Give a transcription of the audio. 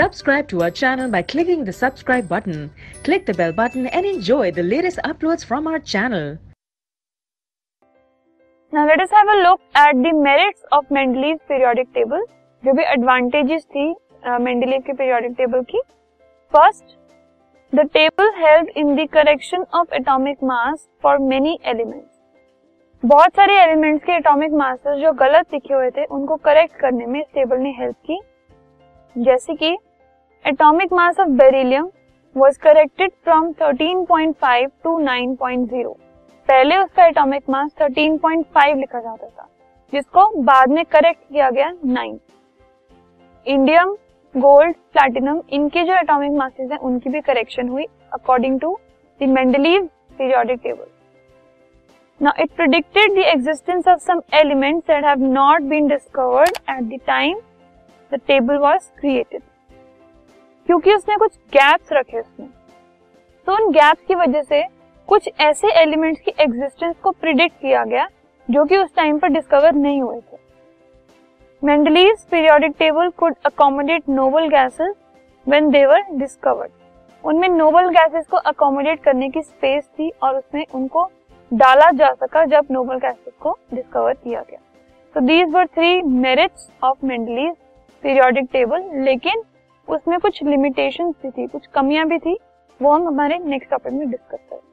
Subscribe to our channel by clicking the subscribe button. Click the bell button and enjoy the latest uploads from our channel. Now let us have a look at the merits of Mendeleev's periodic table. जो भी advantages थी Mendeleev की periodic table की First, the table helped in the correction of atomic mass for many elements. बहुत सारे elements के atomic masses जो गलत लिखे हुए थे उनको करेक्ट करने में इस टेबल ने हेल्प की जैसे कि atomic mass of beryllium was corrected from 13.5 to 9.0 पहले उसका एटॉमिक मास 13.5 लिखा जाता था, जिसको बाद में करेक्ट किया गया 9 इंडियम गोल्ड प्लैटिनम इनके जो एटॉमिक मासेस हैं, उनकी भी करेक्शन हुई according to the Mendeleev periodic table Now, it predicted the existence of some elements that have not been discovered at the time the table was created. क्योंकि उसने कुछ gaps रखे उसमें। तो उन गैप्स की वजह से कुछ ऐसे एलिमेंट्स की एग्जिस्टेंस को प्रिडिक्ट किया गया, जो कि उस टाइम पर डिस्कवर नहीं हुए थे। Mendeleev's periodic table could accommodate noble gases when they were discovered उनमें नोबल गैसेस को अकोमोडेट करने की स्पेस थी और उसमें उनको डाला जा सका जब नोबल गैसेस को डिस्कवर किया गया। तो these were three merits of Mendeleev's periodic table लेकिन उसमें कुछ लिमिटेशन भी थी, कुछ कमियाँ भी थी, वो हम हमारे नेक्स्ट टॉपिक में डिस्कस करेंगे।